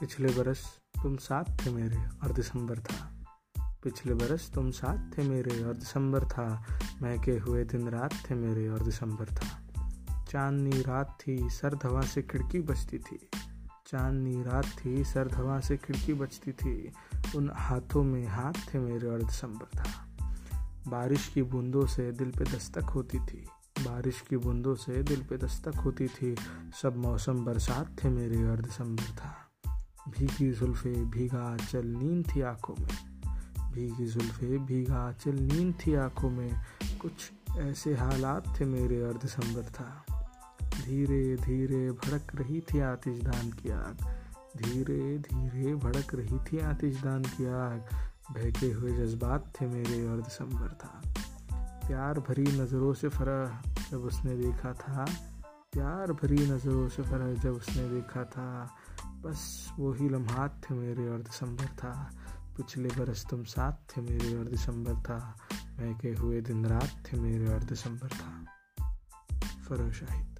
पिछले बरस तुम साथ थे मेरे, और दिसंबर था। पिछले बरस तुम साथ थे मेरे, और दिसंबर था। महके हुए दिन रात थे मेरे, और दिसंबर था। चांदनी रात थी सर्द हवा से खिड़की बजती थी। चांदनी रात थी सर्द हवा से खिड़की बजती थी। उन हाथों में हाथ थे मेरे, और दिसंबर था। बारिश की बूंदों से दिल पे दस्तक होती थी। बारिश की बूंदों से दिल पे दस्तक होती थी। सब मौसम बरसात थे मेरे, और दिसंबर था। भीगी जुल्फे भीगा चल नींद थी आँखों में। भीगी जुल्फे भीगा चल नींद थी आँखों में। कुछ ऐसे हालात थे मेरे और दिसंबर था। धीरे धीरे भड़क रही थी आतिशदान की आग। धीरे धीरे भड़क रही थी आतिशदान की आग। बहके हुए जज्बात थे मेरे और दिसंबर था। प्यार भरी नज़रों से फरह जब उसने देखा था। प्यार भरी नज़रों से फरह जब उसने देखा था। बस वही लम्हात थे मेरे और दिसंबर था। पिछले बरस तुम साथ थे मेरे और दिसंबर था। महके हुए दिन रात थे मेरे और दिसंबर था। फरो शाहिद।